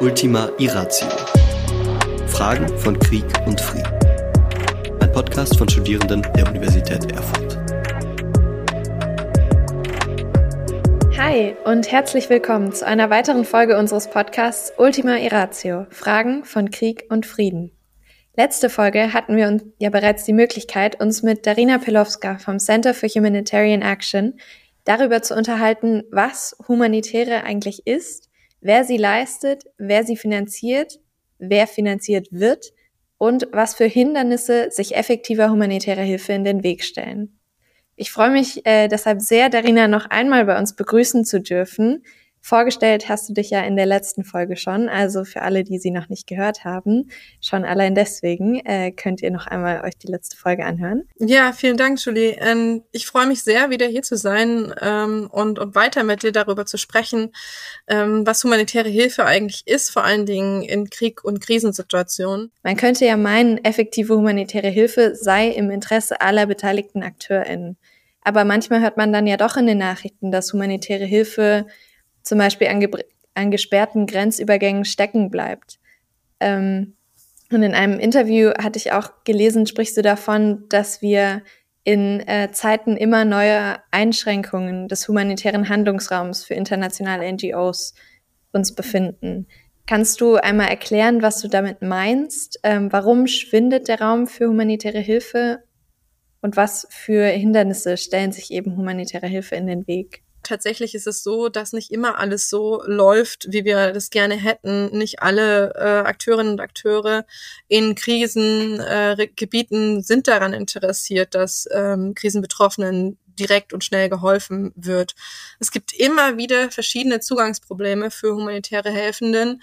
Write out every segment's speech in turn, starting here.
Ultima Irratio. Fragen von Krieg und Frieden. Ein Podcast von Studierenden der Universität Erfurt. Hi und herzlich willkommen zu einer weiteren Folge unseres Podcasts Ultima Irratio. Fragen von Krieg und Frieden. Letzte Folge hatten wir uns ja bereits die Möglichkeit, uns mit Darina Pilowska vom Center for Humanitarian Action darüber zu unterhalten, was Humanitäre eigentlich ist, wer sie leistet, wer sie finanziert, wer finanziert wird und was für Hindernisse sich effektiver humanitärer Hilfe in den Weg stellen. Ich freue mich äh, deshalb sehr, Darina noch einmal bei uns begrüßen zu dürfen. Vorgestellt hast du dich ja in der letzten Folge schon, also für alle, die sie noch nicht gehört haben, schon allein deswegen äh, könnt ihr noch einmal euch die letzte Folge anhören. Ja, vielen Dank, Julie. Ähm, ich freue mich sehr, wieder hier zu sein ähm, und, und weiter mit dir darüber zu sprechen, ähm, was humanitäre Hilfe eigentlich ist, vor allen Dingen in Krieg- und Krisensituationen. Man könnte ja meinen, effektive humanitäre Hilfe sei im Interesse aller beteiligten AkteurInnen. Aber manchmal hört man dann ja doch in den Nachrichten, dass humanitäre Hilfe zum Beispiel an, an gesperrten Grenzübergängen stecken bleibt. Ähm, und in einem Interview hatte ich auch gelesen, sprichst du davon, dass wir in äh, Zeiten immer neuer Einschränkungen des humanitären Handlungsraums für internationale NGOs uns befinden. Kannst du einmal erklären, was du damit meinst? Ähm, warum schwindet der Raum für humanitäre Hilfe und was für Hindernisse stellen sich eben humanitäre Hilfe in den Weg? Tatsächlich ist es so, dass nicht immer alles so läuft, wie wir das gerne hätten. Nicht alle äh, Akteurinnen und Akteure in Krisengebieten äh, sind daran interessiert, dass ähm, Krisenbetroffenen direkt und schnell geholfen wird. Es gibt immer wieder verschiedene Zugangsprobleme für humanitäre Helfenden.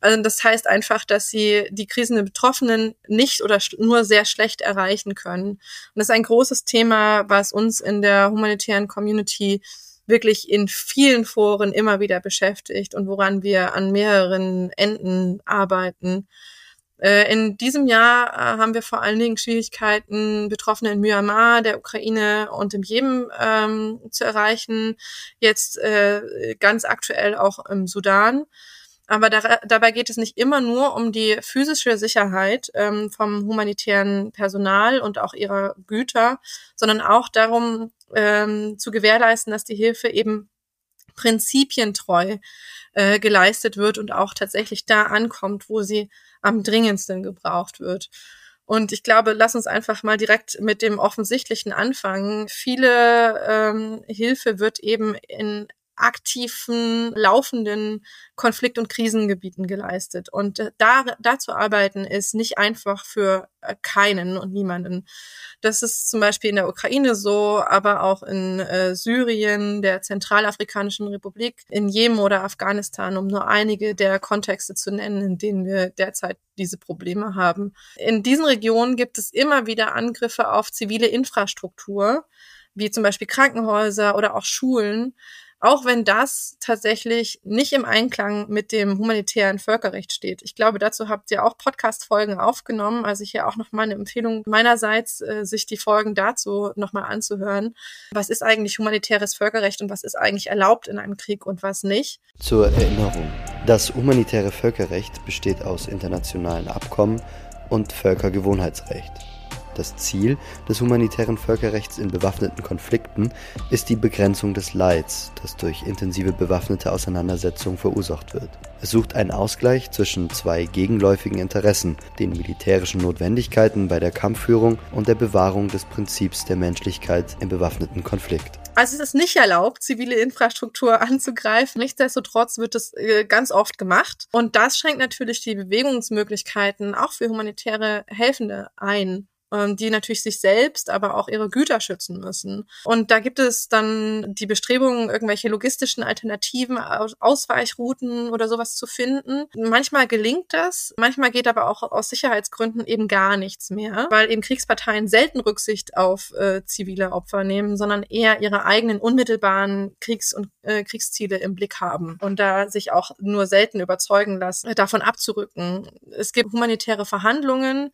Also das heißt einfach, dass sie die Krisen Betroffenen nicht oder nur sehr schlecht erreichen können. Und das ist ein großes Thema, was uns in der humanitären Community wirklich in vielen Foren immer wieder beschäftigt und woran wir an mehreren Enden arbeiten. Äh, in diesem Jahr äh, haben wir vor allen Dingen Schwierigkeiten, Betroffene in Myanmar, der Ukraine und im Jemen ähm, zu erreichen. Jetzt äh, ganz aktuell auch im Sudan. Aber da, dabei geht es nicht immer nur um die physische Sicherheit ähm, vom humanitären Personal und auch ihrer Güter, sondern auch darum ähm, zu gewährleisten, dass die Hilfe eben prinzipientreu äh, geleistet wird und auch tatsächlich da ankommt, wo sie am dringendsten gebraucht wird. Und ich glaube, lass uns einfach mal direkt mit dem Offensichtlichen anfangen. Viele ähm, Hilfe wird eben in aktiven, laufenden Konflikt- und Krisengebieten geleistet. Und äh, da, da zu arbeiten ist nicht einfach für äh, keinen und niemanden. Das ist zum Beispiel in der Ukraine so, aber auch in äh, Syrien, der Zentralafrikanischen Republik, in Jemen oder Afghanistan, um nur einige der Kontexte zu nennen, in denen wir derzeit diese Probleme haben. In diesen Regionen gibt es immer wieder Angriffe auf zivile Infrastruktur, wie zum Beispiel Krankenhäuser oder auch Schulen, auch wenn das tatsächlich nicht im Einklang mit dem humanitären Völkerrecht steht. Ich glaube, dazu habt ihr auch Podcast-Folgen aufgenommen. Also hier auch nochmal eine Empfehlung meinerseits, äh, sich die Folgen dazu nochmal anzuhören. Was ist eigentlich humanitäres Völkerrecht und was ist eigentlich erlaubt in einem Krieg und was nicht? Zur Erinnerung. Das humanitäre Völkerrecht besteht aus internationalen Abkommen und Völkergewohnheitsrecht. Das Ziel des humanitären Völkerrechts in bewaffneten Konflikten ist die Begrenzung des Leids, das durch intensive bewaffnete Auseinandersetzungen verursacht wird. Es sucht einen Ausgleich zwischen zwei gegenläufigen Interessen, den militärischen Notwendigkeiten bei der Kampfführung und der Bewahrung des Prinzips der Menschlichkeit im bewaffneten Konflikt. Also es ist nicht erlaubt, zivile Infrastruktur anzugreifen. Nichtsdestotrotz wird es äh, ganz oft gemacht. Und das schränkt natürlich die Bewegungsmöglichkeiten auch für humanitäre Helfende ein. Ähm, die natürlich sich selbst, aber auch ihre Güter schützen müssen. Und da gibt es dann die Bestrebungen, irgendwelche logistischen Alternativen, Ausweichrouten oder sowas zu finden. Manchmal gelingt das, manchmal geht aber auch aus Sicherheitsgründen eben gar nichts mehr, weil eben Kriegsparteien selten Rücksicht auf äh, zivile Opfer nehmen, sondern eher ihre eigenen unmittelbaren Kriegs- und äh, Kriegsziele im Blick haben und da sich auch nur selten überzeugen lassen, davon abzurücken. Es gibt humanitäre Verhandlungen,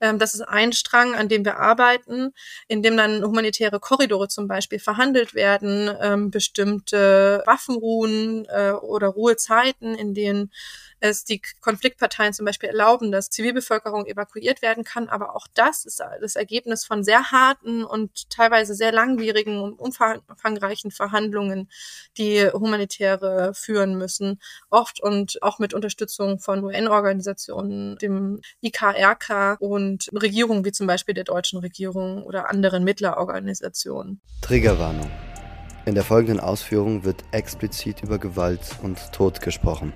ähm, das ist ein Strang, an dem wir arbeiten, in dem dann humanitäre Korridore zum Beispiel verhandelt werden, ähm, bestimmte Waffenruhen äh, oder Ruhezeiten, in denen es die Konfliktparteien zum Beispiel erlauben, dass Zivilbevölkerung evakuiert werden kann. Aber auch das ist das Ergebnis von sehr harten und teilweise sehr langwierigen und umfangreichen Verhandlungen, die Humanitäre führen müssen. Oft und auch mit Unterstützung von UN-Organisationen, dem IKRK und Regierungen wie zum Beispiel der deutschen Regierung oder anderen Mittlerorganisationen. Triggerwarnung. In der folgenden Ausführung wird explizit über Gewalt und Tod gesprochen.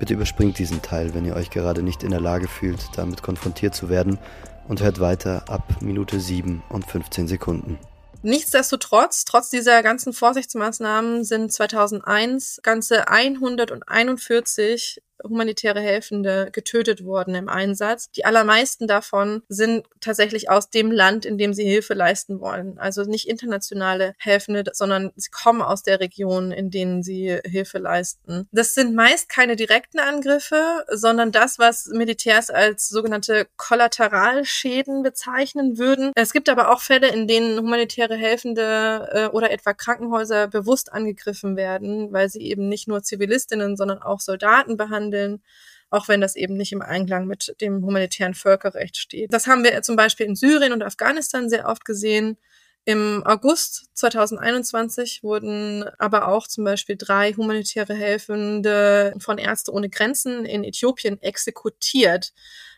Bitte überspringt diesen Teil, wenn ihr euch gerade nicht in der Lage fühlt, damit konfrontiert zu werden und hört weiter ab Minute 7 und 15 Sekunden. Nichtsdestotrotz, trotz dieser ganzen Vorsichtsmaßnahmen sind 2001 ganze 141 humanitäre Helfende getötet worden im Einsatz. Die allermeisten davon sind tatsächlich aus dem Land, in dem sie Hilfe leisten wollen. Also nicht internationale Helfende, sondern sie kommen aus der Region, in denen sie Hilfe leisten. Das sind meist keine direkten Angriffe, sondern das, was Militärs als sogenannte Kollateralschäden bezeichnen würden. Es gibt aber auch Fälle, in denen humanitäre Helfende äh, oder etwa Krankenhäuser bewusst angegriffen werden, weil sie eben nicht nur Zivilistinnen, sondern auch Soldaten behandeln handeln, auch wenn das eben nicht im Einklang mit dem humanitären Völkerrecht steht. Das haben wir zum Beispiel in Syrien und Afghanistan sehr oft gesehen. Im August 2021 wurden aber auch zum Beispiel drei humanitäre Helfende von Ärzte ohne Grenzen in Äthiopien exekutiert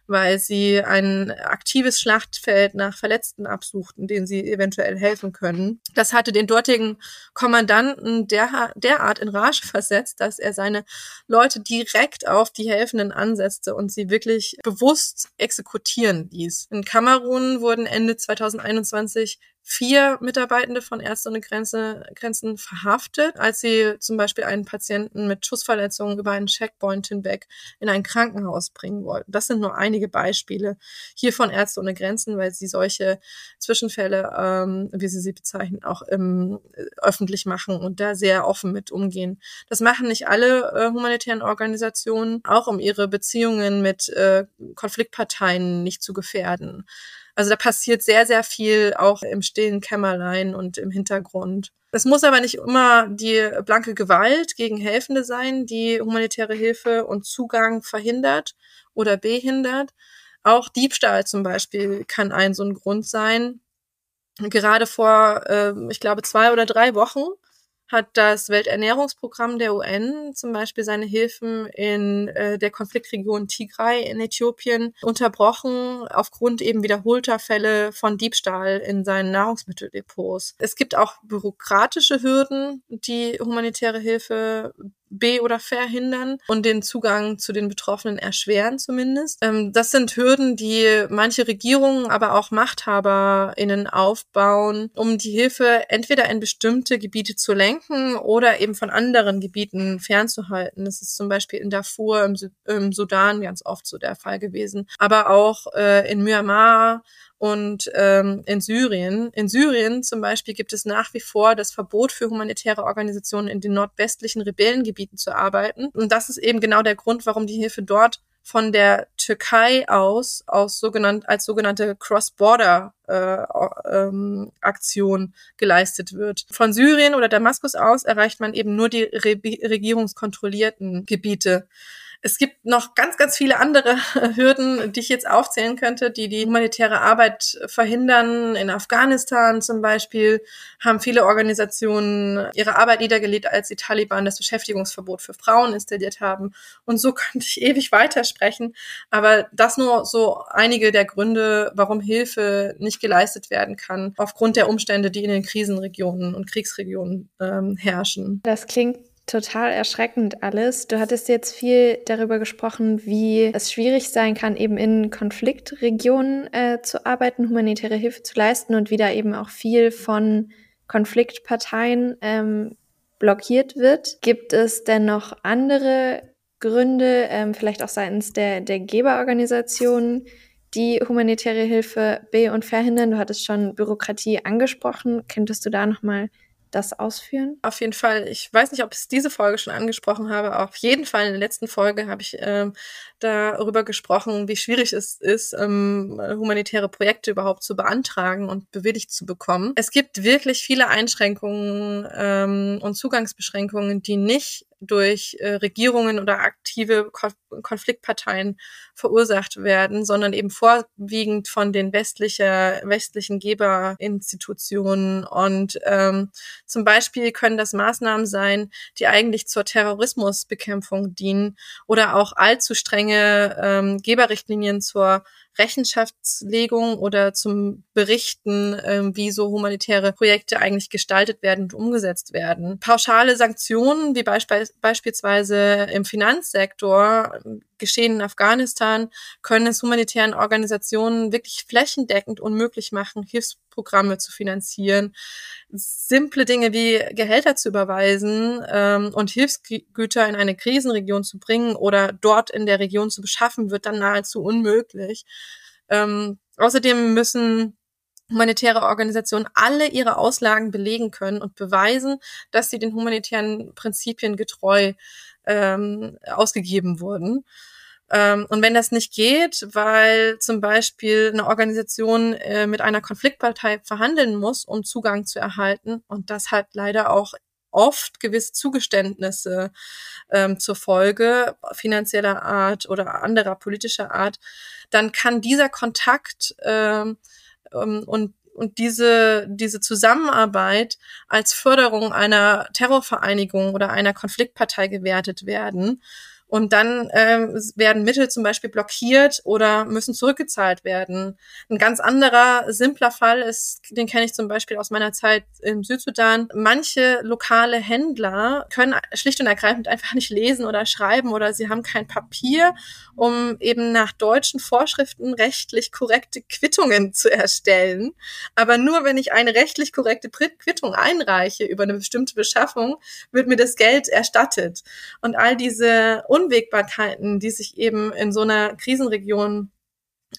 weil sie ein aktives Schlachtfeld nach Verletzten absuchten, denen sie eventuell helfen können. Das hatte den dortigen Kommandanten der, derart in Rage versetzt, dass er seine Leute direkt auf die Helfenden ansetzte und sie wirklich bewusst exekutieren ließ. In Kamerun wurden Ende 2021 vier Mitarbeitende von Ärzte ohne Grenze, Grenzen verhaftet, als sie zum Beispiel einen Patienten mit Schussverletzungen über einen Checkpoint hinweg in ein Krankenhaus bringen wollten. Das sind nur einige Beispiele hier von Ärzte ohne Grenzen, weil sie solche Zwischenfälle, ähm, wie sie sie bezeichnen, auch ähm, öffentlich machen und da sehr offen mit umgehen. Das machen nicht alle äh, humanitären Organisationen, auch um ihre Beziehungen mit äh, Konfliktparteien nicht zu gefährden. Also da passiert sehr, sehr viel auch im stillen Kämmerlein und im Hintergrund. Es muss aber nicht immer die blanke Gewalt gegen Helfende sein, die humanitäre Hilfe und Zugang verhindert oder behindert. Auch Diebstahl zum Beispiel kann ein so ein Grund sein. Gerade vor, äh, ich glaube, zwei oder drei Wochen hat das Welternährungsprogramm der UN zum Beispiel seine Hilfen in äh, der Konfliktregion Tigray in Äthiopien unterbrochen aufgrund eben wiederholter Fälle von Diebstahl in seinen Nahrungsmitteldepots. Es gibt auch bürokratische Hürden, die humanitäre Hilfe be- oder verhindern und den Zugang zu den Betroffenen erschweren zumindest. Ähm, das sind Hürden, die manche Regierungen, aber auch MachthaberInnen aufbauen, um die Hilfe entweder in bestimmte Gebiete zu lenken oder eben von anderen Gebieten fernzuhalten. Das ist zum Beispiel in Darfur im, im Sudan ganz oft so der Fall gewesen. Aber auch äh, in Myanmar und ähm, in Syrien. In Syrien zum Beispiel gibt es nach wie vor das Verbot für humanitäre Organisationen in den nordwestlichen Rebellengebieten zu arbeiten. Und das ist eben genau der Grund, warum die Hilfe dort von der Türkei aus, aus sogenannt, als sogenannte Cross-Border äh, ähm, geleistet wird. Von Syrien oder Damaskus aus erreicht man eben nur die re regierungskontrollierten Gebiete. Es gibt noch ganz, ganz viele andere Hürden, die ich jetzt aufzählen könnte, die die humanitäre Arbeit verhindern. In Afghanistan zum Beispiel haben viele Organisationen ihre Arbeit niedergelegt, als die Taliban das Beschäftigungsverbot für Frauen installiert haben. Und so könnte ich ewig weitersprechen. Aber das nur so einige der Gründe, warum Hilfe nicht geleistet werden kann, aufgrund der Umstände, die in den Krisenregionen und Kriegsregionen ähm, herrschen. Das klingt total erschreckend alles. Du hattest jetzt viel darüber gesprochen, wie es schwierig sein kann, eben in Konfliktregionen äh, zu arbeiten, humanitäre Hilfe zu leisten und wie da eben auch viel von Konfliktparteien ähm, blockiert wird. Gibt es denn noch andere Gründe, ähm, vielleicht auch seitens der, der Geberorganisationen, die humanitäre Hilfe be- und verhindern? Du hattest schon Bürokratie angesprochen. Könntest du da nochmal das ausführen? Auf jeden Fall. Ich weiß nicht, ob ich es diese Folge schon angesprochen habe. Auf jeden Fall in der letzten Folge habe ich ähm, darüber gesprochen, wie schwierig es ist, ähm, humanitäre Projekte überhaupt zu beantragen und bewilligt zu bekommen. Es gibt wirklich viele Einschränkungen ähm, und Zugangsbeschränkungen, die nicht durch äh, Regierungen oder aktive Ko Konfliktparteien verursacht werden, sondern eben vorwiegend von den westlicher, westlichen Geberinstitutionen. Und ähm, zum Beispiel können das Maßnahmen sein, die eigentlich zur Terrorismusbekämpfung dienen oder auch allzu strenge ähm, Geberrichtlinien zur Rechenschaftslegung oder zum Berichten, ähm, wie so humanitäre Projekte eigentlich gestaltet werden und umgesetzt werden. Pauschale Sanktionen, wie beisp beispielsweise im Finanzsektor, Geschehen in Afghanistan, können es humanitären Organisationen wirklich flächendeckend unmöglich machen, Hilfsprogramme zu finanzieren. Simple Dinge wie Gehälter zu überweisen ähm, und Hilfsgüter in eine Krisenregion zu bringen oder dort in der Region zu beschaffen, wird dann nahezu unmöglich. Ähm, außerdem müssen humanitäre Organisationen alle ihre Auslagen belegen können und beweisen, dass sie den humanitären Prinzipien getreu ähm, ausgegeben wurden. Ähm, und wenn das nicht geht, weil zum Beispiel eine Organisation äh, mit einer Konfliktpartei verhandeln muss, um Zugang zu erhalten, und das hat leider auch oft gewisse Zugeständnisse ähm, zur Folge finanzieller Art oder anderer politischer Art, dann kann dieser Kontakt ähm, ähm und und diese, diese Zusammenarbeit als Förderung einer Terrorvereinigung oder einer Konfliktpartei gewertet werden. Und dann ähm, werden Mittel zum Beispiel blockiert oder müssen zurückgezahlt werden. Ein ganz anderer, simpler Fall ist, den kenne ich zum Beispiel aus meiner Zeit im Südsudan. Manche lokale Händler können schlicht und ergreifend einfach nicht lesen oder schreiben oder sie haben kein Papier, um eben nach deutschen Vorschriften rechtlich korrekte Quittungen zu erstellen. Aber nur wenn ich eine rechtlich korrekte Quittung einreiche über eine bestimmte Beschaffung, wird mir das Geld erstattet. Und all diese Unwägbarkeiten, die sich eben in so einer Krisenregion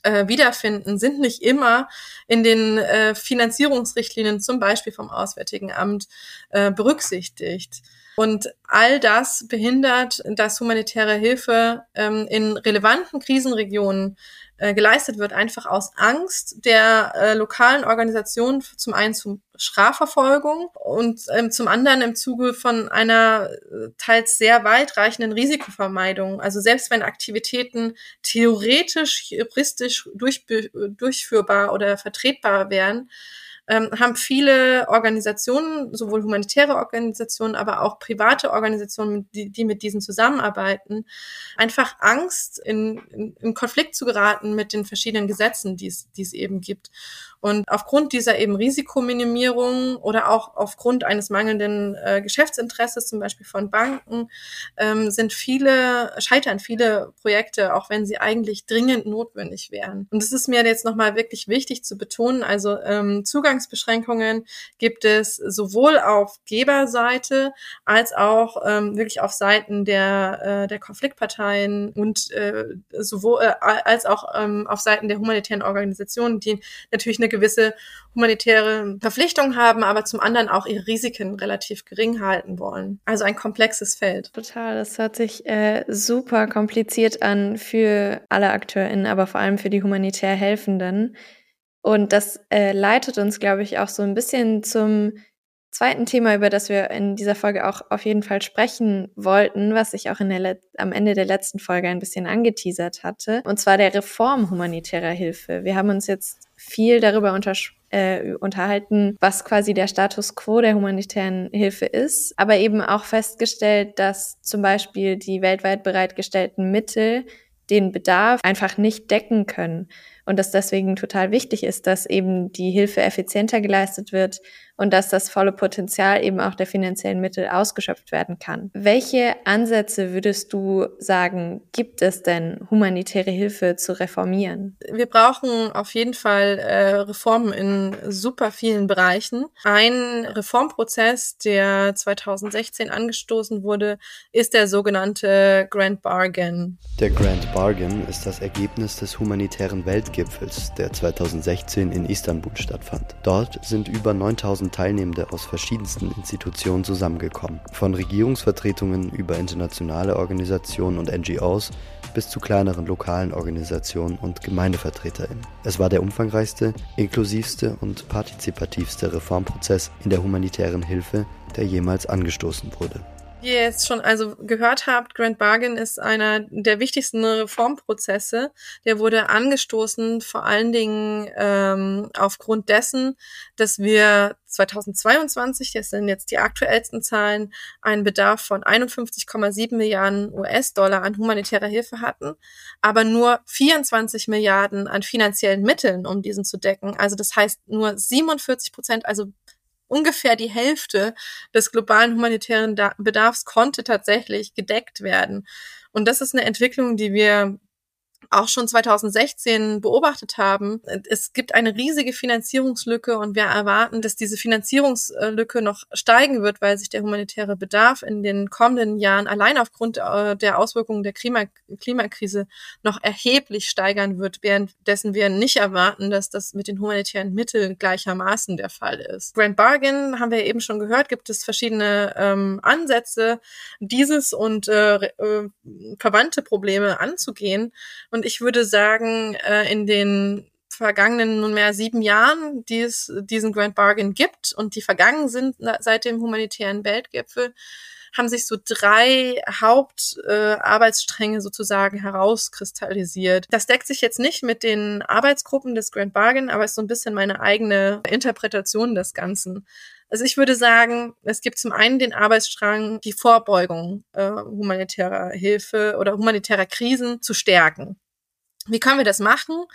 äh, wiederfinden, sind nicht immer in den äh, Finanzierungsrichtlinien, zum Beispiel vom Auswärtigen Amt, äh, berücksichtigt. Und all das behindert, dass humanitäre Hilfe ähm, in relevanten Krisenregionen äh, geleistet wird, einfach aus Angst der äh, lokalen Organisation zum einen zum Strafverfolgung und ähm, zum anderen im Zuge von einer äh, teils sehr weitreichenden Risikovermeidung. Also selbst wenn Aktivitäten theoretisch juristisch durch, durchführbar oder vertretbar wären, ähm, haben viele Organisationen, sowohl humanitäre Organisationen, aber auch private Organisationen, die, die mit diesen zusammenarbeiten, einfach Angst, in, in, in Konflikt zu geraten mit den verschiedenen Gesetzen, die es, eben gibt. Und aufgrund dieser eben Risikominimierung oder auch aufgrund eines mangelnden äh, Geschäftsinteresses, zum Beispiel von Banken, ähm, sind viele, scheitern viele Projekte, auch wenn sie eigentlich dringend notwendig wären. Und es ist mir jetzt nochmal wirklich wichtig zu betonen, also ähm, Zugangsbeschränkungen gibt es sowohl auf Geberseite als auch ähm, wirklich auf Seiten der, äh, der Konfliktparteien und äh, sowohl äh, als auch ähm, auf Seiten der humanitären Organisationen, die natürlich eine gewisse humanitäre Verpflichtungen haben, aber zum anderen auch ihre Risiken relativ gering halten wollen. Also ein komplexes Feld. Total, das hört sich äh, super kompliziert an für alle AkteurInnen, aber vor allem für die humanitär Helfenden. Und das äh, leitet uns, glaube ich, auch so ein bisschen zum zweiten Thema, über das wir in dieser Folge auch auf jeden Fall sprechen wollten, was ich auch in der am Ende der letzten Folge ein bisschen angeteasert hatte, und zwar der Reform humanitärer Hilfe. Wir haben uns jetzt viel darüber äh, unterhalten, was quasi der Status quo der humanitären Hilfe ist, aber eben auch festgestellt, dass zum Beispiel die weltweit bereitgestellten Mittel den Bedarf einfach nicht decken können und dass deswegen total wichtig ist, dass eben die Hilfe effizienter geleistet wird und dass das volle Potenzial eben auch der finanziellen Mittel ausgeschöpft werden kann. Welche Ansätze würdest du sagen, gibt es denn, humanitäre Hilfe zu reformieren? Wir brauchen auf jeden Fall äh, Reformen in super vielen Bereichen. Ein Reformprozess, der 2016 angestoßen wurde, ist der sogenannte Grand Bargain. Der Grand Bargain ist das Ergebnis des humanitären Weltgipfels, der 2016 in Istanbul stattfand. Dort sind über 9000 Teilnehmende aus verschiedensten Institutionen zusammengekommen. Von Regierungsvertretungen über internationale Organisationen und NGOs bis zu kleineren lokalen Organisationen und GemeindevertreterInnen. Es war der umfangreichste, inklusivste und partizipativste Reformprozess in der humanitären Hilfe, der jemals angestoßen wurde. Wie ihr jetzt schon also gehört habt, Grand Bargain ist einer der wichtigsten Reformprozesse. Der wurde angestoßen vor allen Dingen ähm, aufgrund dessen, dass wir 2022, das sind jetzt die aktuellsten Zahlen, einen Bedarf von 51,7 Milliarden US-Dollar an humanitärer Hilfe hatten, aber nur 24 Milliarden an finanziellen Mitteln, um diesen zu decken. Also das heißt nur 47 Prozent, also ungefähr die Hälfte des globalen humanitären Bedarfs konnte tatsächlich gedeckt werden. Und das ist eine Entwicklung, die wir auch schon 2016 beobachtet haben. Es gibt eine riesige Finanzierungslücke und wir erwarten, dass diese Finanzierungslücke noch steigen wird, weil sich der humanitäre Bedarf in den kommenden Jahren allein aufgrund äh, der Auswirkungen der Klima Klimakrise noch erheblich steigern wird, währenddessen wir nicht erwarten, dass das mit den humanitären Mitteln gleichermaßen der Fall ist. Grand Bargain haben wir eben schon gehört, gibt es verschiedene ähm, Ansätze, dieses und äh, äh, verwandte Probleme anzugehen. Und ich würde sagen, äh, in den vergangenen nunmehr sieben Jahren, die es diesen Grand Bargain gibt und die vergangen sind seit dem humanitären Weltgipfel, haben sich so drei Hauptarbeitsstränge äh, sozusagen herauskristallisiert. Das deckt sich jetzt nicht mit den Arbeitsgruppen des Grand Bargain, aber ist so ein bisschen meine eigene Interpretation des Ganzen. Also ich würde sagen, es gibt zum einen den Arbeitsstrang, die Vorbeugung äh, humanitärer Hilfe oder humanitärer Krisen zu stärken. Wie können wir das machen?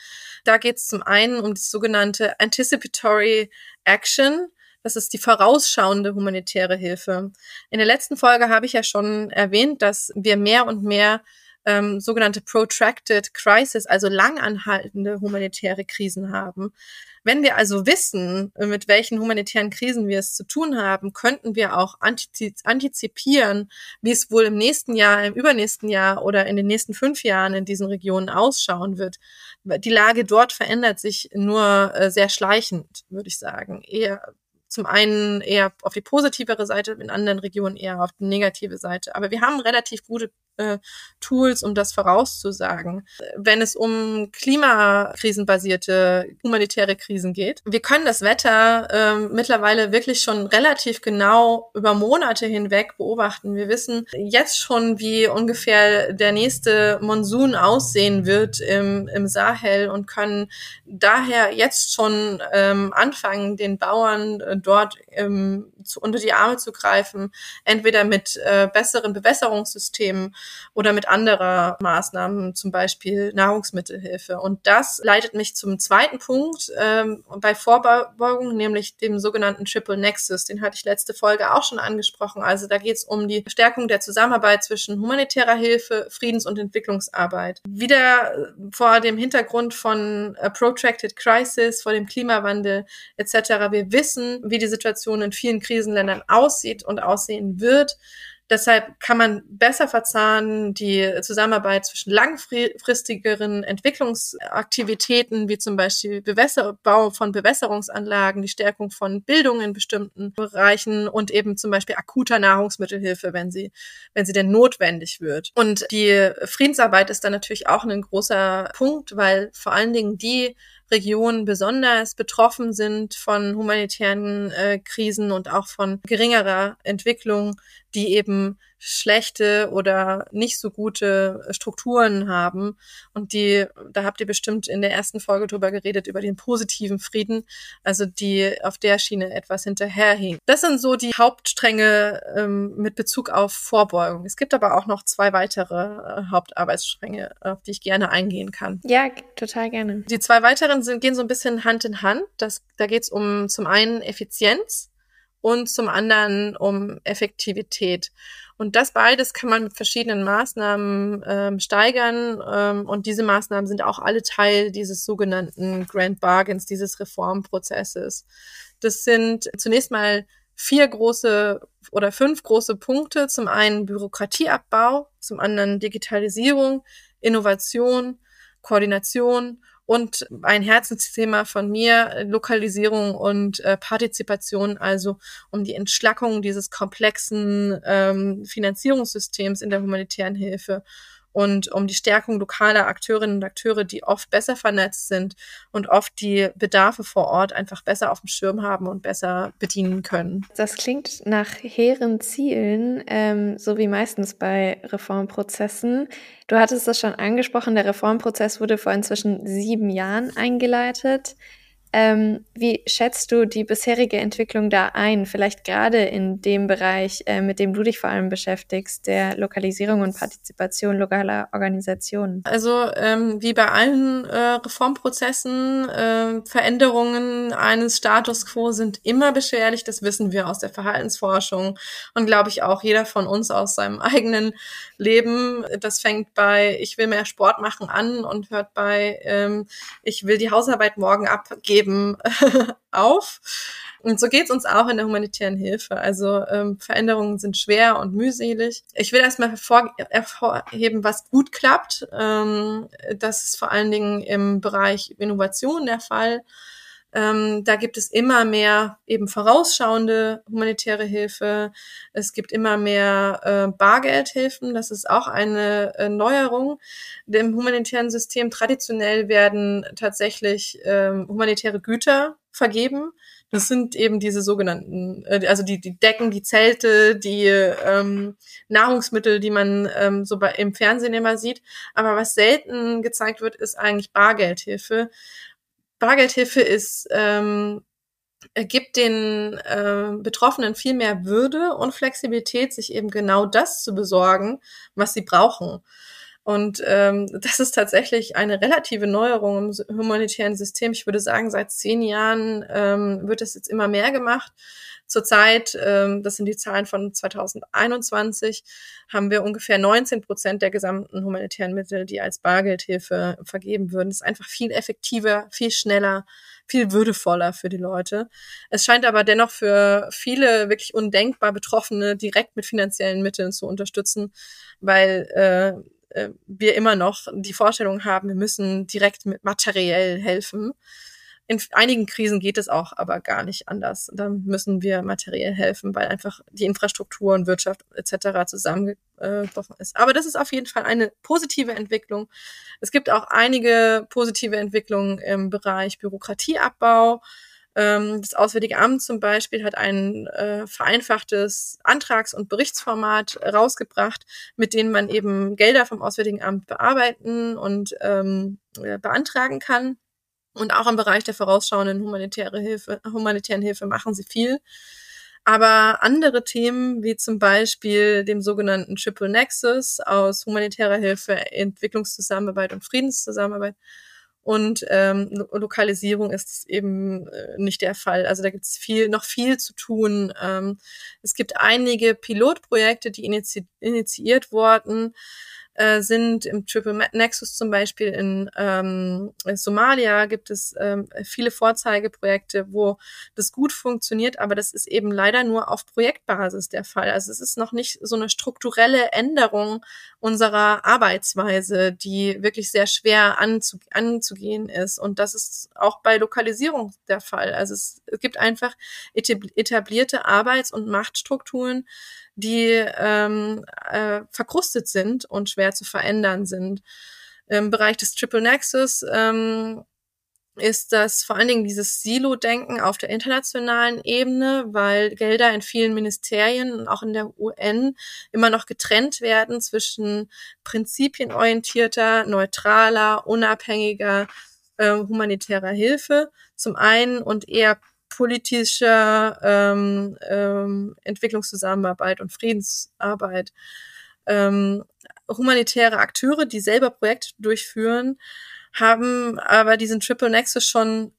Da geht es zum einen um das sogenannte Anticipatory Action. Das ist die vorausschauende humanitäre Hilfe. In der letzten Folge habe ich ja schon erwähnt, dass wir mehr und mehr ähm, sogenannte protracted crisis, also langanhaltende humanitäre Krisen haben. Wenn wir also wissen, mit welchen humanitären Krisen wir es zu tun haben, könnten wir auch antizipieren, wie es wohl im nächsten Jahr, im übernächsten Jahr oder in den nächsten fünf Jahren in diesen Regionen ausschauen wird. Die Lage dort verändert sich nur äh, sehr schleichend, würde ich sagen. Eher zum einen eher auf die positivere Seite, in anderen Regionen eher auf die negative Seite. Aber wir haben relativ gute äh, Tools, um das vorauszusagen. Wenn es um klimakrisenbasierte humanitäre Krisen geht. Wir können das Wetter äh, mittlerweile wirklich schon relativ genau über Monate hinweg beobachten. Wir wissen jetzt schon, wie ungefähr der nächste Monsun aussehen wird im, im Sahel und können daher jetzt schon ähm, anfangen, den Bauern äh, dort ähm, zu, unter die Arme zu greifen, entweder mit äh, besseren Bewässerungssystemen oder mit anderer Maßnahmen, zum Beispiel Nahrungsmittelhilfe. Und das leitet mich zum zweiten Punkt ähm, bei Vorbeugung, nämlich dem sogenannten Triple Nexus. Den hatte ich letzte Folge auch schon angesprochen. Also da geht es um die Stärkung der Zusammenarbeit zwischen humanitärer Hilfe, Friedens- und Entwicklungsarbeit. Wieder äh, vor dem Hintergrund von a Protracted Crisis, vor dem Klimawandel etc. Wir wissen, wie die Situation in vielen Krisenländern aussieht und aussehen wird. Deshalb kann man besser verzahnen die Zusammenarbeit zwischen langfristigeren Entwicklungsaktivitäten, wie zum Beispiel Bewässer Bau von Bewässerungsanlagen, die Stärkung von Bildung in bestimmten Bereichen und eben zum Beispiel akuter Nahrungsmittelhilfe, wenn sie, wenn sie denn notwendig wird. Und die Friedensarbeit ist dann natürlich auch ein großer Punkt, weil vor allen Dingen die Regionen besonders betroffen sind von humanitären äh, Krisen und auch von geringerer Entwicklung, die eben schlechte oder nicht so gute Strukturen haben. Und die, da habt ihr bestimmt in der ersten Folge drüber geredet, über den positiven Frieden, also die auf der Schiene etwas hinterherhinkt. Das sind so die Hauptstränge ähm, mit Bezug auf Vorbeugung. Es gibt aber auch noch zwei weitere äh, Hauptarbeitsstränge, auf die ich gerne eingehen kann. Ja, total gerne. Die zwei weiteren sind, gehen so ein bisschen Hand in Hand. Das, da geht es um zum einen Effizienz und zum anderen um Effektivität. Und das beides kann man mit verschiedenen Maßnahmen ähm, steigern. Ähm, und diese Maßnahmen sind auch alle Teil dieses sogenannten Grand Bargains, dieses Reformprozesses. Das sind zunächst mal vier große oder fünf große Punkte. Zum einen Bürokratieabbau, zum anderen Digitalisierung, Innovation, Koordination Und ein Herzensthema von mir, Lokalisierung und äh, Partizipation, also um die Entschlackung dieses komplexen ähm, Finanzierungssystems in der humanitären Hilfe und um die Stärkung lokaler Akteurinnen und Akteure, die oft besser vernetzt sind und oft die Bedarfe vor Ort einfach besser auf dem Schirm haben und besser bedienen können. Das klingt nach hehren Zielen, ähm, so wie meistens bei Reformprozessen. Du hattest es schon angesprochen, der Reformprozess wurde vor inzwischen sieben Jahren eingeleitet. Ähm, wie schätzt du die bisherige Entwicklung da ein? Vielleicht gerade in dem Bereich, äh, mit dem du dich vor allem beschäftigst, der Lokalisierung und Partizipation lokaler Organisationen. Also ähm, wie bei allen äh, Reformprozessen, äh, Veränderungen eines Status quo sind immer beschwerlich. Das wissen wir aus der Verhaltensforschung und glaube ich auch jeder von uns aus seinem eigenen Leben. Das fängt bei ich will mehr Sport machen an und hört bei ähm, ich will die Hausarbeit morgen abgeben Leben auf. Und so geht es uns auch in der humanitären Hilfe. Also ähm, Veränderungen sind schwer und mühselig. Ich will erstmal hervorheben, was gut klappt. Ähm, das ist vor allen Dingen im Bereich Innovation der Fall. Ähm, da gibt es immer mehr eben vorausschauende humanitäre Hilfe. Es gibt immer mehr äh, Bargeldhilfen. Das ist auch eine äh, Neuerung. Im humanitären System traditionell werden tatsächlich ähm, humanitäre Güter vergeben. Das sind eben diese sogenannten, äh, also die, die Decken, die Zelte, die ähm, Nahrungsmittel, die man ähm, so bei, im Fernsehen immer sieht. Aber was selten gezeigt wird, ist eigentlich Bargeldhilfe. Bargeldhilfe ist, ähm, gibt den äh, Betroffenen viel mehr Würde und Flexibilität, sich eben genau das zu besorgen, was sie brauchen. Und ähm, das ist tatsächlich eine relative Neuerung im humanitären System. Ich würde sagen, seit zehn Jahren ähm, wird es jetzt immer mehr gemacht. Zurzeit, ähm, das sind die Zahlen von 2021, haben wir ungefähr 19 Prozent der gesamten humanitären Mittel, die als Bargeldhilfe vergeben würden. Das ist einfach viel effektiver, viel schneller, viel würdevoller für die Leute. Es scheint aber dennoch für viele wirklich undenkbar Betroffene direkt mit finanziellen Mitteln zu unterstützen, weil äh, äh wir immer noch die Vorstellung haben, wir müssen direkt mit materiell helfen. In einigen Krisen geht es auch aber gar nicht anders. Da müssen wir materiell helfen, weil einfach die Infrastruktur und Wirtschaft etc. zusammengebrochen ist. Aber das ist auf jeden Fall eine positive Entwicklung. Es gibt auch einige positive Entwicklungen im Bereich Bürokratieabbau. Ähm, das Auswärtige Amt zum Beispiel hat ein äh, vereinfachtes Antrags- und Berichtsformat rausgebracht, mit denen man eben Gelder vom Auswärtigen Amt bearbeiten und ähm, äh, beantragen kann. Und auch im Bereich der vorausschauenden humanitäre Hilfe, humanitären Hilfe machen sie viel. Aber andere Themen, wie zum Beispiel dem sogenannten Triple Nexus aus humanitärer Hilfe, Entwicklungszusammenarbeit und Friedenszusammenarbeit und ähm, Lokalisierung ist eben äh, nicht der Fall. Also da gibt es viel, noch viel zu tun. Ähm, es gibt einige Pilotprojekte, die inizi initiiert wurden äh, sind. Im Triple Nexus zum Beispiel in ähm, Somalia gibt es ähm, viele Vorzeigeprojekte, wo das gut funktioniert, aber das ist eben leider nur auf Projektbasis der Fall. Also es ist noch nicht so eine strukturelle Änderung unserer Arbeitsweise, die wirklich sehr schwer anzu anzugehen ist. Und das ist auch bei Lokalisierung der Fall. Also es gibt einfach etablierte Arbeits- und Machtstrukturen, die ähm, äh, verkrustet sind und schwer zu verändern sind. Im Bereich des Triple Nexus ähm, ist das vor allen Dingen dieses Silo-Denken auf der internationalen Ebene, weil Gelder in vielen Ministerien und auch in der UN immer noch getrennt werden zwischen prinzipienorientierter, neutraler, unabhängiger äh, humanitärer Hilfe zum einen und eher politischer ähm, ähm, Entwicklungszusammenarbeit und Friedensarbeit. Ähm, humanitäre Akteure, die selber Projekte durchführen, haben aber diesen Triple Nexus schon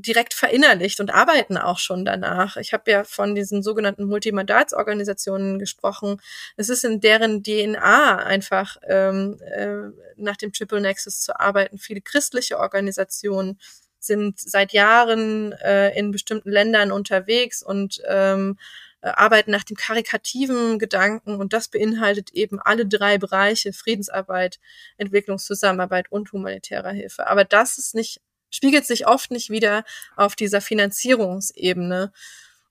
direkt verinnerlicht und arbeiten auch schon danach. Ich habe ja von diesen sogenannten Multimandatsorganisationen gesprochen. Es ist in deren DNA einfach ähm, äh, nach dem Triple Nexus zu arbeiten. Viele christliche Organisationen, sind seit Jahren äh, in bestimmten Ländern unterwegs und ähm, äh, arbeiten nach dem karikativen Gedanken und das beinhaltet eben alle drei Bereiche Friedensarbeit, Entwicklungszusammenarbeit und humanitärer Hilfe. Aber das ist nicht, spiegelt sich oft nicht wieder auf dieser Finanzierungsebene.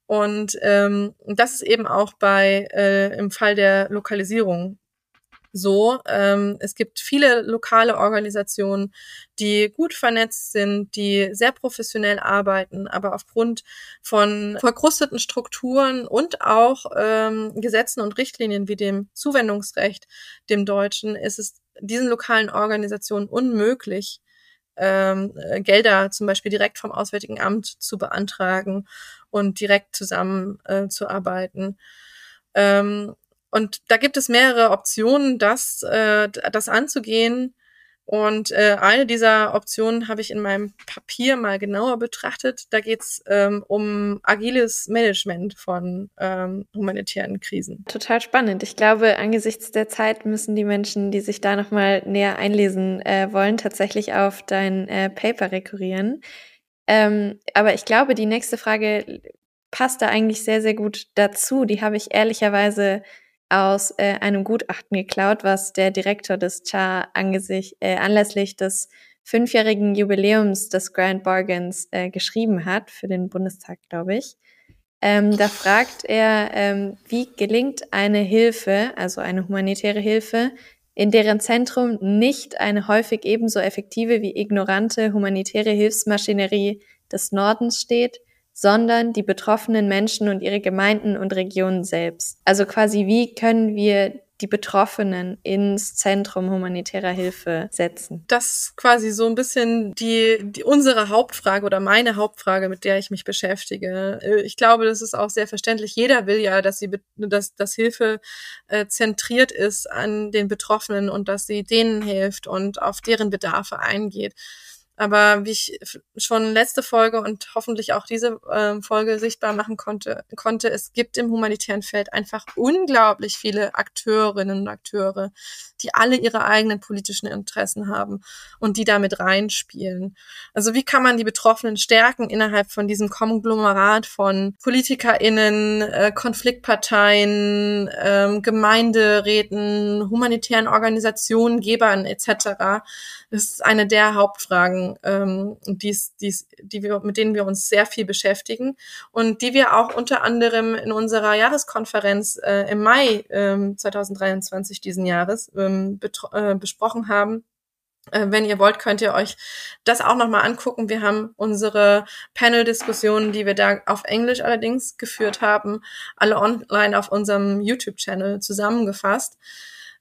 Und ähm, das ist eben auch bei äh, im Fall der Lokalisierung so. Ähm, es gibt viele lokale Organisationen, die gut vernetzt sind, die sehr professionell arbeiten, aber aufgrund von verkrusteten Strukturen und auch ähm, Gesetzen und Richtlinien wie dem Zuwendungsrecht, dem Deutschen, ist es diesen lokalen Organisationen unmöglich, ähm, Gelder zum Beispiel direkt vom Auswärtigen Amt zu beantragen und direkt zusammenzuarbeiten. Äh, ähm, und da gibt es mehrere Optionen, das, äh, das anzugehen. Und äh, eine dieser Optionen habe ich in meinem Papier mal genauer betrachtet. Da geht es ähm, um agiles Management von ähm, humanitären Krisen. Total spannend. Ich glaube, angesichts der Zeit müssen die Menschen, die sich da nochmal näher einlesen äh, wollen, tatsächlich auf dein äh, Paper rekurrieren. Ähm, aber ich glaube, die nächste Frage passt da eigentlich sehr, sehr gut dazu. Die habe ich ehrlicherweise aus äh, einem Gutachten geklaut, was der Direktor des CHA äh, anlässlich des fünfjährigen Jubiläums des Grand Bargains äh, geschrieben hat, für den Bundestag, glaube ich. Ähm, da fragt er, ähm, wie gelingt eine Hilfe, also eine humanitäre Hilfe, in deren Zentrum nicht eine häufig ebenso effektive wie ignorante humanitäre Hilfsmaschinerie des Nordens steht, sondern die betroffenen Menschen und ihre Gemeinden und Regionen selbst. Also quasi, wie können wir die Betroffenen ins Zentrum humanitärer Hilfe setzen? Das ist quasi so ein bisschen die, die unsere Hauptfrage oder meine Hauptfrage, mit der ich mich beschäftige. Äh, ich glaube, das ist auch sehr verständlich. Jeder will ja, dass sie, dass, dass Hilfe äh, zentriert ist an den Betroffenen und dass sie denen hilft und auf deren Bedarfe eingeht. Aber wie ich schon letzte Folge und hoffentlich auch diese äh, Folge sichtbar machen konnte, konnte, es gibt im humanitären Feld einfach unglaublich viele Akteurinnen und Akteure, die alle ihre eigenen politischen Interessen haben und die damit reinspielen. Also wie kann man die Betroffenen stärken innerhalb von diesem Konglomerat von PolitikerInnen, äh, Konfliktparteien, äh, Gemeinderäten, humanitären Organisationen, Gebern etc. Das ist eine der Hauptfragen ähm, die's, die's, die wir, mit denen wir uns sehr viel beschäftigen und die wir auch unter anderem in unserer Jahreskonferenz äh, im Mai ähm, 2023 diesen Jahres ähm, äh, besprochen haben äh, wenn ihr wollt, könnt ihr euch das auch nochmal angucken. Wir haben unsere Panel-Diskussionen, die wir da auf Englisch allerdings geführt haben, alle online auf unserem YouTube-Channel zusammengefasst.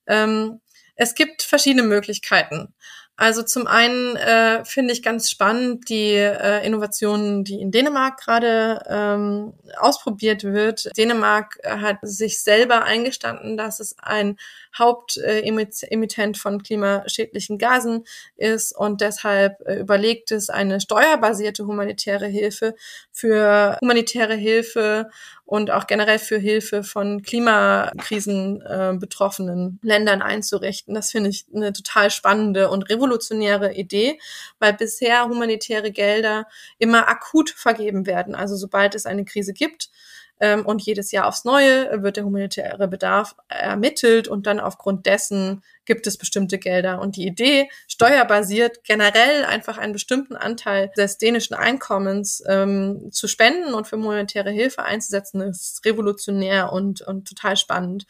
Ähm, es gibt verschiedene Möglichkeiten. Also zum einen äh, finde ich ganz spannend die äh, Innovationen, die in Dänemark gerade ähm, ausprobiert wird. Dänemark hat sich selber eingestanden, dass es ein Hauptemittent von klimaschädlichen Gasen ist und deshalb äh, überlegt es, eine steuerbasierte humanitäre Hilfe für humanitäre Hilfe und auch generell für Hilfe von Klimakrisen äh, betroffenen Ländern einzurichten. Das finde ich eine total spannende und revolutionäre Idee, weil bisher humanitäre Gelder immer akut vergeben werden. Also sobald es eine Krise gibt, ähm, und jedes Jahr aufs Neue wird der humanitäre Bedarf ermittelt und dann aufgrund dessen gibt es bestimmte Gelder. Und die Idee, steuerbasiert generell einfach einen bestimmten Anteil des dänischen Einkommens ähm, zu spenden und für humanitäre Hilfe einzusetzen, ist revolutionär und, und total spannend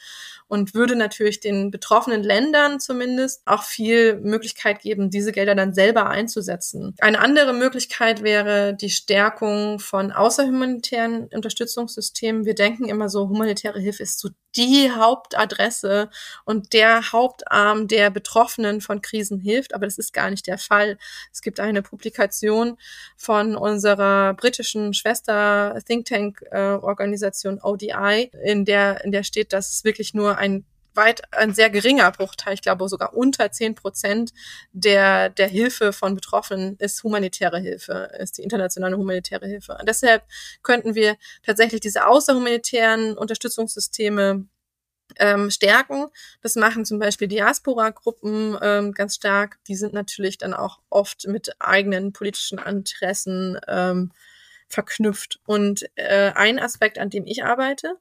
und würde natürlich den betroffenen Ländern zumindest auch viel Möglichkeit geben, diese Gelder dann selber einzusetzen. Eine andere Möglichkeit wäre die Stärkung von außerhumanitären Unterstützungssystemen. Wir denken immer so, humanitäre Hilfe ist so die Hauptadresse und der Hauptarm der Betroffenen von Krisen hilft, aber das ist gar nicht der Fall. Es gibt eine Publikation von unserer britischen Schwester Think Tank äh, Organisation ODI, in der in der steht, dass es wirklich nur ein weit ein sehr geringer Bruchteil, ich glaube sogar unter zehn Prozent der, der Hilfe von Betroffenen ist humanitäre Hilfe, ist die internationale humanitäre Hilfe. Und deshalb könnten wir tatsächlich diese außerhumanitären Unterstützungssysteme ähm, stärken. Das machen zum Beispiel Diaspora-Gruppen ähm, ganz stark. Die sind natürlich dann auch oft mit eigenen politischen Interessen ähm, verknüpft. Und äh, ein Aspekt, an dem ich arbeite,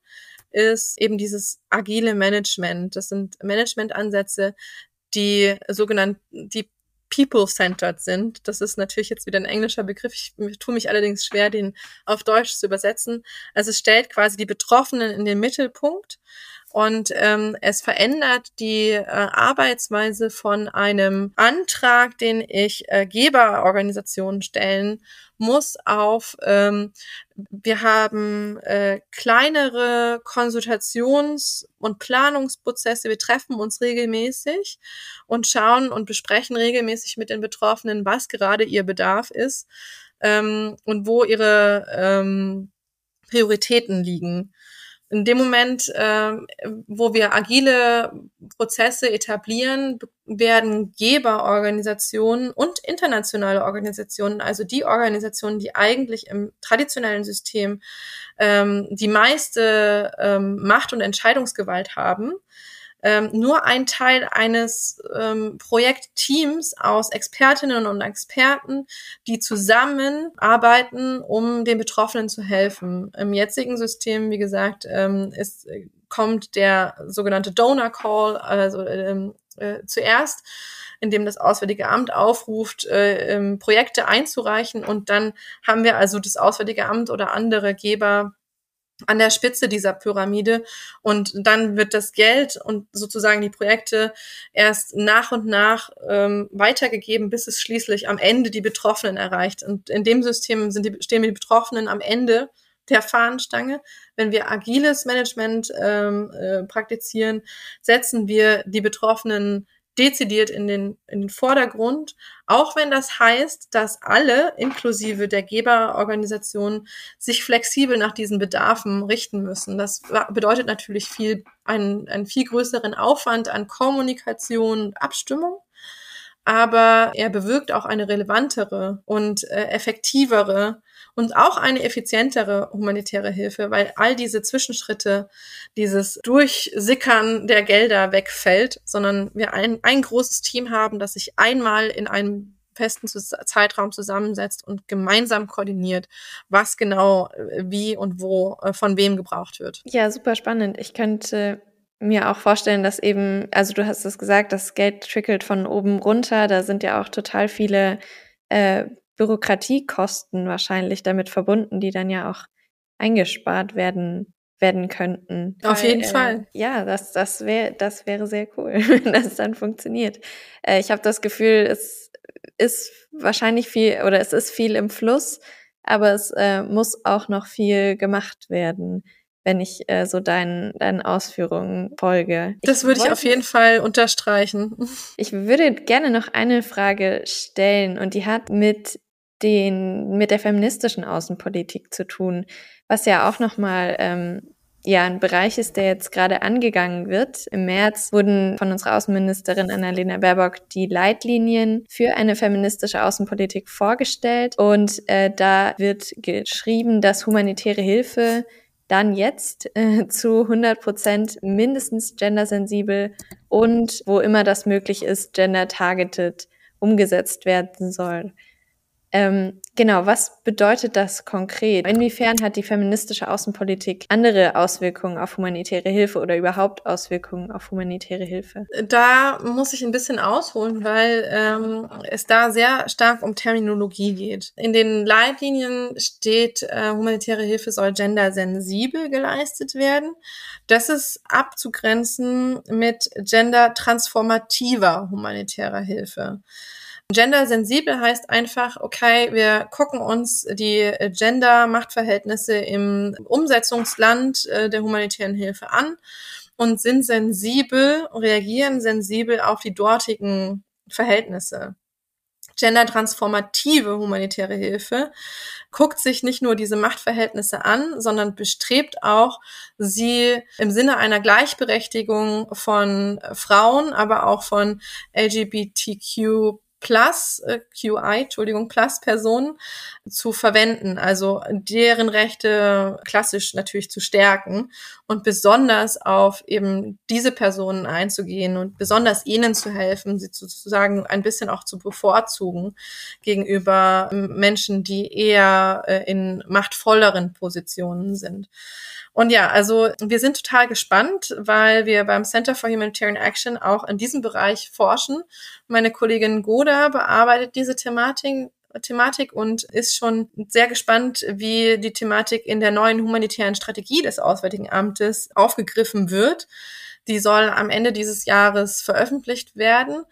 ist eben dieses agile Management. Das sind Managementansätze, die sogenannten, die people-centered sind. Das ist natürlich jetzt wieder ein englischer Begriff. Ich tue mich allerdings schwer, den auf Deutsch zu übersetzen. Also es stellt quasi die Betroffenen in den Mittelpunkt und ähm, es verändert die äh, Arbeitsweise von einem Antrag, den ich äh, Geberorganisationen stellen muss, auf ähm, wir haben äh, kleinere Konsultations- und Planungsprozesse. Wir treffen uns regelmäßig und schauen und besprechen regelmäßig mit den Betroffenen, was gerade ihr Bedarf ist ähm, und wo ihre ähm, Prioritäten liegen in dem Moment, äh, wo wir agile Prozesse etablieren, werden Geberorganisationen und internationale Organisationen, also die Organisationen, die eigentlich im traditionellen System ähm, die meiste ähm, Macht und Entscheidungsgewalt haben, ähm, nur ein Teil eines ähm, Projektteams aus Expertinnen und Experten, die zusammenarbeiten, um den Betroffenen zu helfen. Im jetzigen System, wie gesagt, ähm, ist, kommt der sogenannte Donor Call, also ähm, äh, zuerst in dem das Auswärtige Amt aufruft, äh, ähm, Projekte einzureichen. Und dann haben wir also das Auswärtige Amt oder andere Geber an der Spitze dieser Pyramide und dann wird das Geld und sozusagen die Projekte erst nach und nach ähm, weitergegeben, bis es schließlich am Ende die Betroffenen erreicht. Und in dem System sind die, stehen die Betroffenen am Ende der Fahnenstange. Wenn wir agiles Management ähm, äh, praktizieren, setzen wir die Betroffenen dezidiert in den, in den Vordergrund, auch wenn das heißt, dass alle, inklusive der Geberorganisationen, sich flexibel nach diesen Bedarfen richten müssen. Das bedeutet natürlich viel, einen, einen viel größeren Aufwand an Kommunikation und Abstimmung aber er bewirkt auch eine relevantere und äh, effektivere und auch eine effizientere humanitäre Hilfe, weil all diese Zwischenschritte, dieses Durchsickern der Gelder wegfällt, sondern wir ein, ein großes Team haben, das sich einmal in einem festen Zeitraum zusammensetzt und gemeinsam koordiniert, was genau äh, wie und wo äh, von wem gebraucht wird. Ja, super spannend. Ich könnte mir auch vorstellen, dass eben, also du hast es gesagt, das Geld trickelt von oben runter. Da sind ja auch total viele äh, Bürokratiekosten wahrscheinlich damit verbunden, die dann ja auch eingespart werden werden könnten. Auf Weil, jeden äh, Fall. Ja, das das wäre das wäre sehr cool, wenn das dann funktioniert. Äh, ich habe das Gefühl, es ist wahrscheinlich viel oder es ist viel im Fluss, aber es äh, muss auch noch viel gemacht werden wenn ich äh, so deinen, deinen Ausführungen folge. Das würde ich auf jeden Fall unterstreichen. Ich würde gerne noch eine Frage stellen und die hat mit den mit der feministischen Außenpolitik zu tun, was ja auch noch mal ähm, ja ein Bereich ist, der jetzt gerade angegangen wird. Im März wurden von unserer Außenministerin Annalena Baerbock die Leitlinien für eine feministische Außenpolitik vorgestellt und äh, da wird geschrieben, dass humanitäre Hilfe dann jetzt äh, zu 100 Prozent mindestens gendersensibel und wo immer das möglich ist, gender-targeted umgesetzt werden soll. Ähm, genau, was bedeutet das konkret? Inwiefern hat die feministische Außenpolitik andere Auswirkungen auf humanitäre Hilfe oder überhaupt Auswirkungen auf humanitäre Hilfe? Da muss ich ein bisschen ausholen, weil ähm, es da sehr stark um Terminologie geht. In den Leitlinien steht, äh, humanitäre Hilfe soll gendersensibel geleistet werden. Das ist abzugrenzen mit gendertransformativer humanitärer Hilfe. Gendersensibel heißt einfach, okay, wir gucken uns die Gender-Machtverhältnisse im Umsetzungsland äh, der humanitären Hilfe an und sind sensibel, reagieren sensibel auf die dortigen Verhältnisse. Gendertransformative humanitäre Hilfe guckt sich nicht nur diese Machtverhältnisse an, sondern bestrebt auch, sie im Sinne einer Gleichberechtigung von Frauen, aber auch von LGBTQ Plus äh, QI, Entschuldigung, Plus Personen zu verwenden, also deren Rechte klassisch natürlich zu stärken und besonders auf eben diese Personen einzugehen und besonders ihnen zu helfen, sie sozusagen ein bisschen auch zu bevorzugen gegenüber Menschen, die eher äh, in machtvolleren Positionen sind. Und ja, also wir sind total gespannt, weil wir beim Center for Humanitarian Action auch in diesem Bereich forschen. Meine Kollegin Goda bearbeitet diese Thematik Thematik und ist schon sehr gespannt, wie die Thematik in der neuen humanitären Strategie des Auswärtigen Amtes aufgegriffen wird. Die soll am Ende dieses Jahres veröffentlicht werden.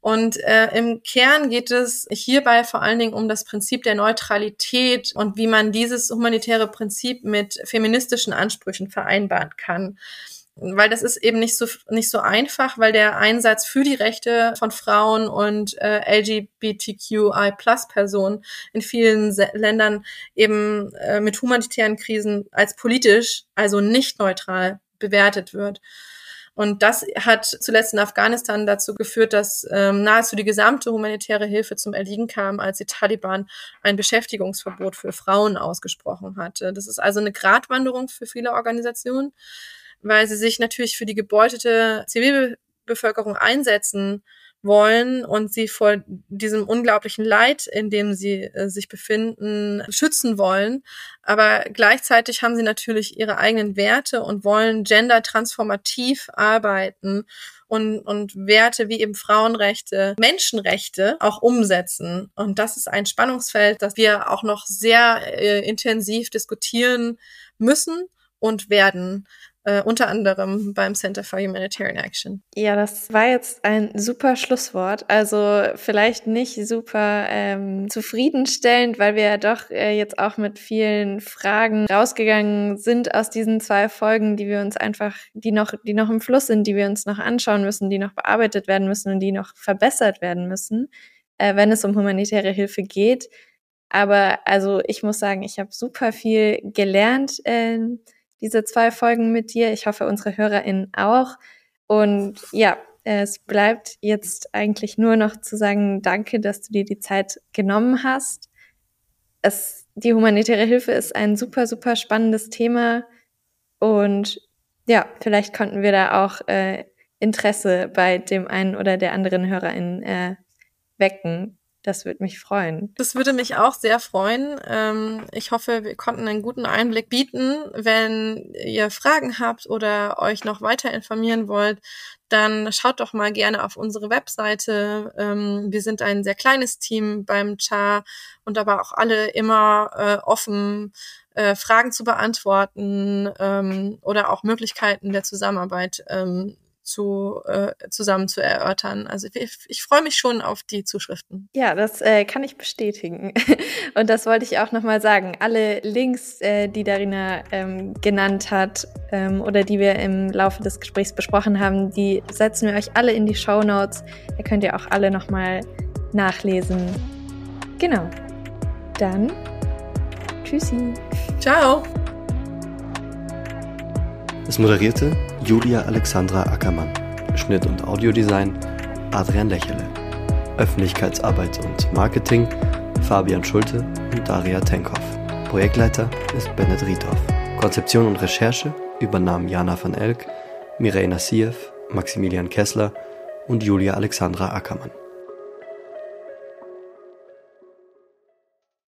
Und äh, im Kern geht es hierbei vor allen Dingen um das Prinzip der Neutralität und wie man dieses humanitäre Prinzip mit feministischen Ansprüchen vereinbaren kann. Weil das ist eben nicht so, nicht so einfach, weil der Einsatz für die Rechte von Frauen und äh, LGBTQI-Plus-Personen in vielen Se Ländern eben äh, mit humanitären Krisen als politisch, also nicht neutral bewertet wird. Und das hat zuletzt in Afghanistan dazu geführt, dass ähm, nahezu die gesamte humanitäre Hilfe zum Erliegen kam, als die Taliban ein Beschäftigungsverbot für Frauen ausgesprochen hatte. Das ist also eine Gratwanderung für viele Organisationen, weil sie sich natürlich für die gebeutete Zivilbevölkerung einsetzen wollen und sie vor diesem unglaublichen Leid, in dem sie äh, sich befinden, schützen wollen. Aber gleichzeitig haben sie natürlich ihre eigenen Werte und wollen gendertransformativ arbeiten und, und Werte wie eben Frauenrechte, Menschenrechte auch umsetzen. Und das ist ein Spannungsfeld, das wir auch noch sehr äh, intensiv diskutieren müssen und werden äh, unter anderem beim Center for Humanitarian Action. Ja, das war jetzt ein super Schlusswort. Also vielleicht nicht super ähm, zufriedenstellend, weil wir ja doch äh, jetzt auch mit vielen Fragen rausgegangen sind aus diesen zwei Folgen, die wir uns einfach, die noch, die noch im Fluss sind, die wir uns noch anschauen müssen, die noch bearbeitet werden müssen und die noch verbessert werden müssen, äh, wenn es um humanitäre Hilfe geht. Aber also ich muss sagen, ich habe super viel gelernt. Äh, diese zwei Folgen mit dir. Ich hoffe, unsere HörerInnen auch. Und ja, es bleibt jetzt eigentlich nur noch zu sagen, danke, dass du dir die Zeit genommen hast. Es, die humanitäre Hilfe ist ein super, super spannendes Thema. Und ja, vielleicht konnten wir da auch äh, Interesse bei dem einen oder der anderen Hörerin äh, wecken. Das würde mich freuen. Das würde mich auch sehr freuen. Ähm, ich hoffe, wir konnten einen guten Einblick bieten. Wenn ihr Fragen habt oder euch noch weiter informieren wollt, dann schaut doch mal gerne auf unsere Webseite. Ähm, wir sind ein sehr kleines Team beim CHA und aber auch alle immer äh, offen, äh, Fragen zu beantworten ähm, oder auch Möglichkeiten der Zusammenarbeit zu, äh, zusammen zu erörtern. Also ich, ich freue mich schon auf die Zuschriften. Ja, das äh, kann ich bestätigen. Und das wollte ich auch nochmal sagen. Alle Links, äh, die Darina ähm, genannt hat ähm, oder die wir im Laufe des Gesprächs besprochen haben, die setzen wir euch alle in die Show Notes. Da könnt ihr auch alle nochmal nachlesen. Genau. Dann tschüssi. Ciao. Es moderierte Julia Alexandra Ackermann. Schnitt und Audiodesign Adrian Lächele. Öffentlichkeitsarbeit und Marketing Fabian Schulte und Daria Tenkhoff. Projektleiter ist Bennett Riedhoff. Konzeption und Recherche übernahmen Jana van Elk, Mireille Nassiev, Maximilian Kessler und Julia Alexandra Ackermann.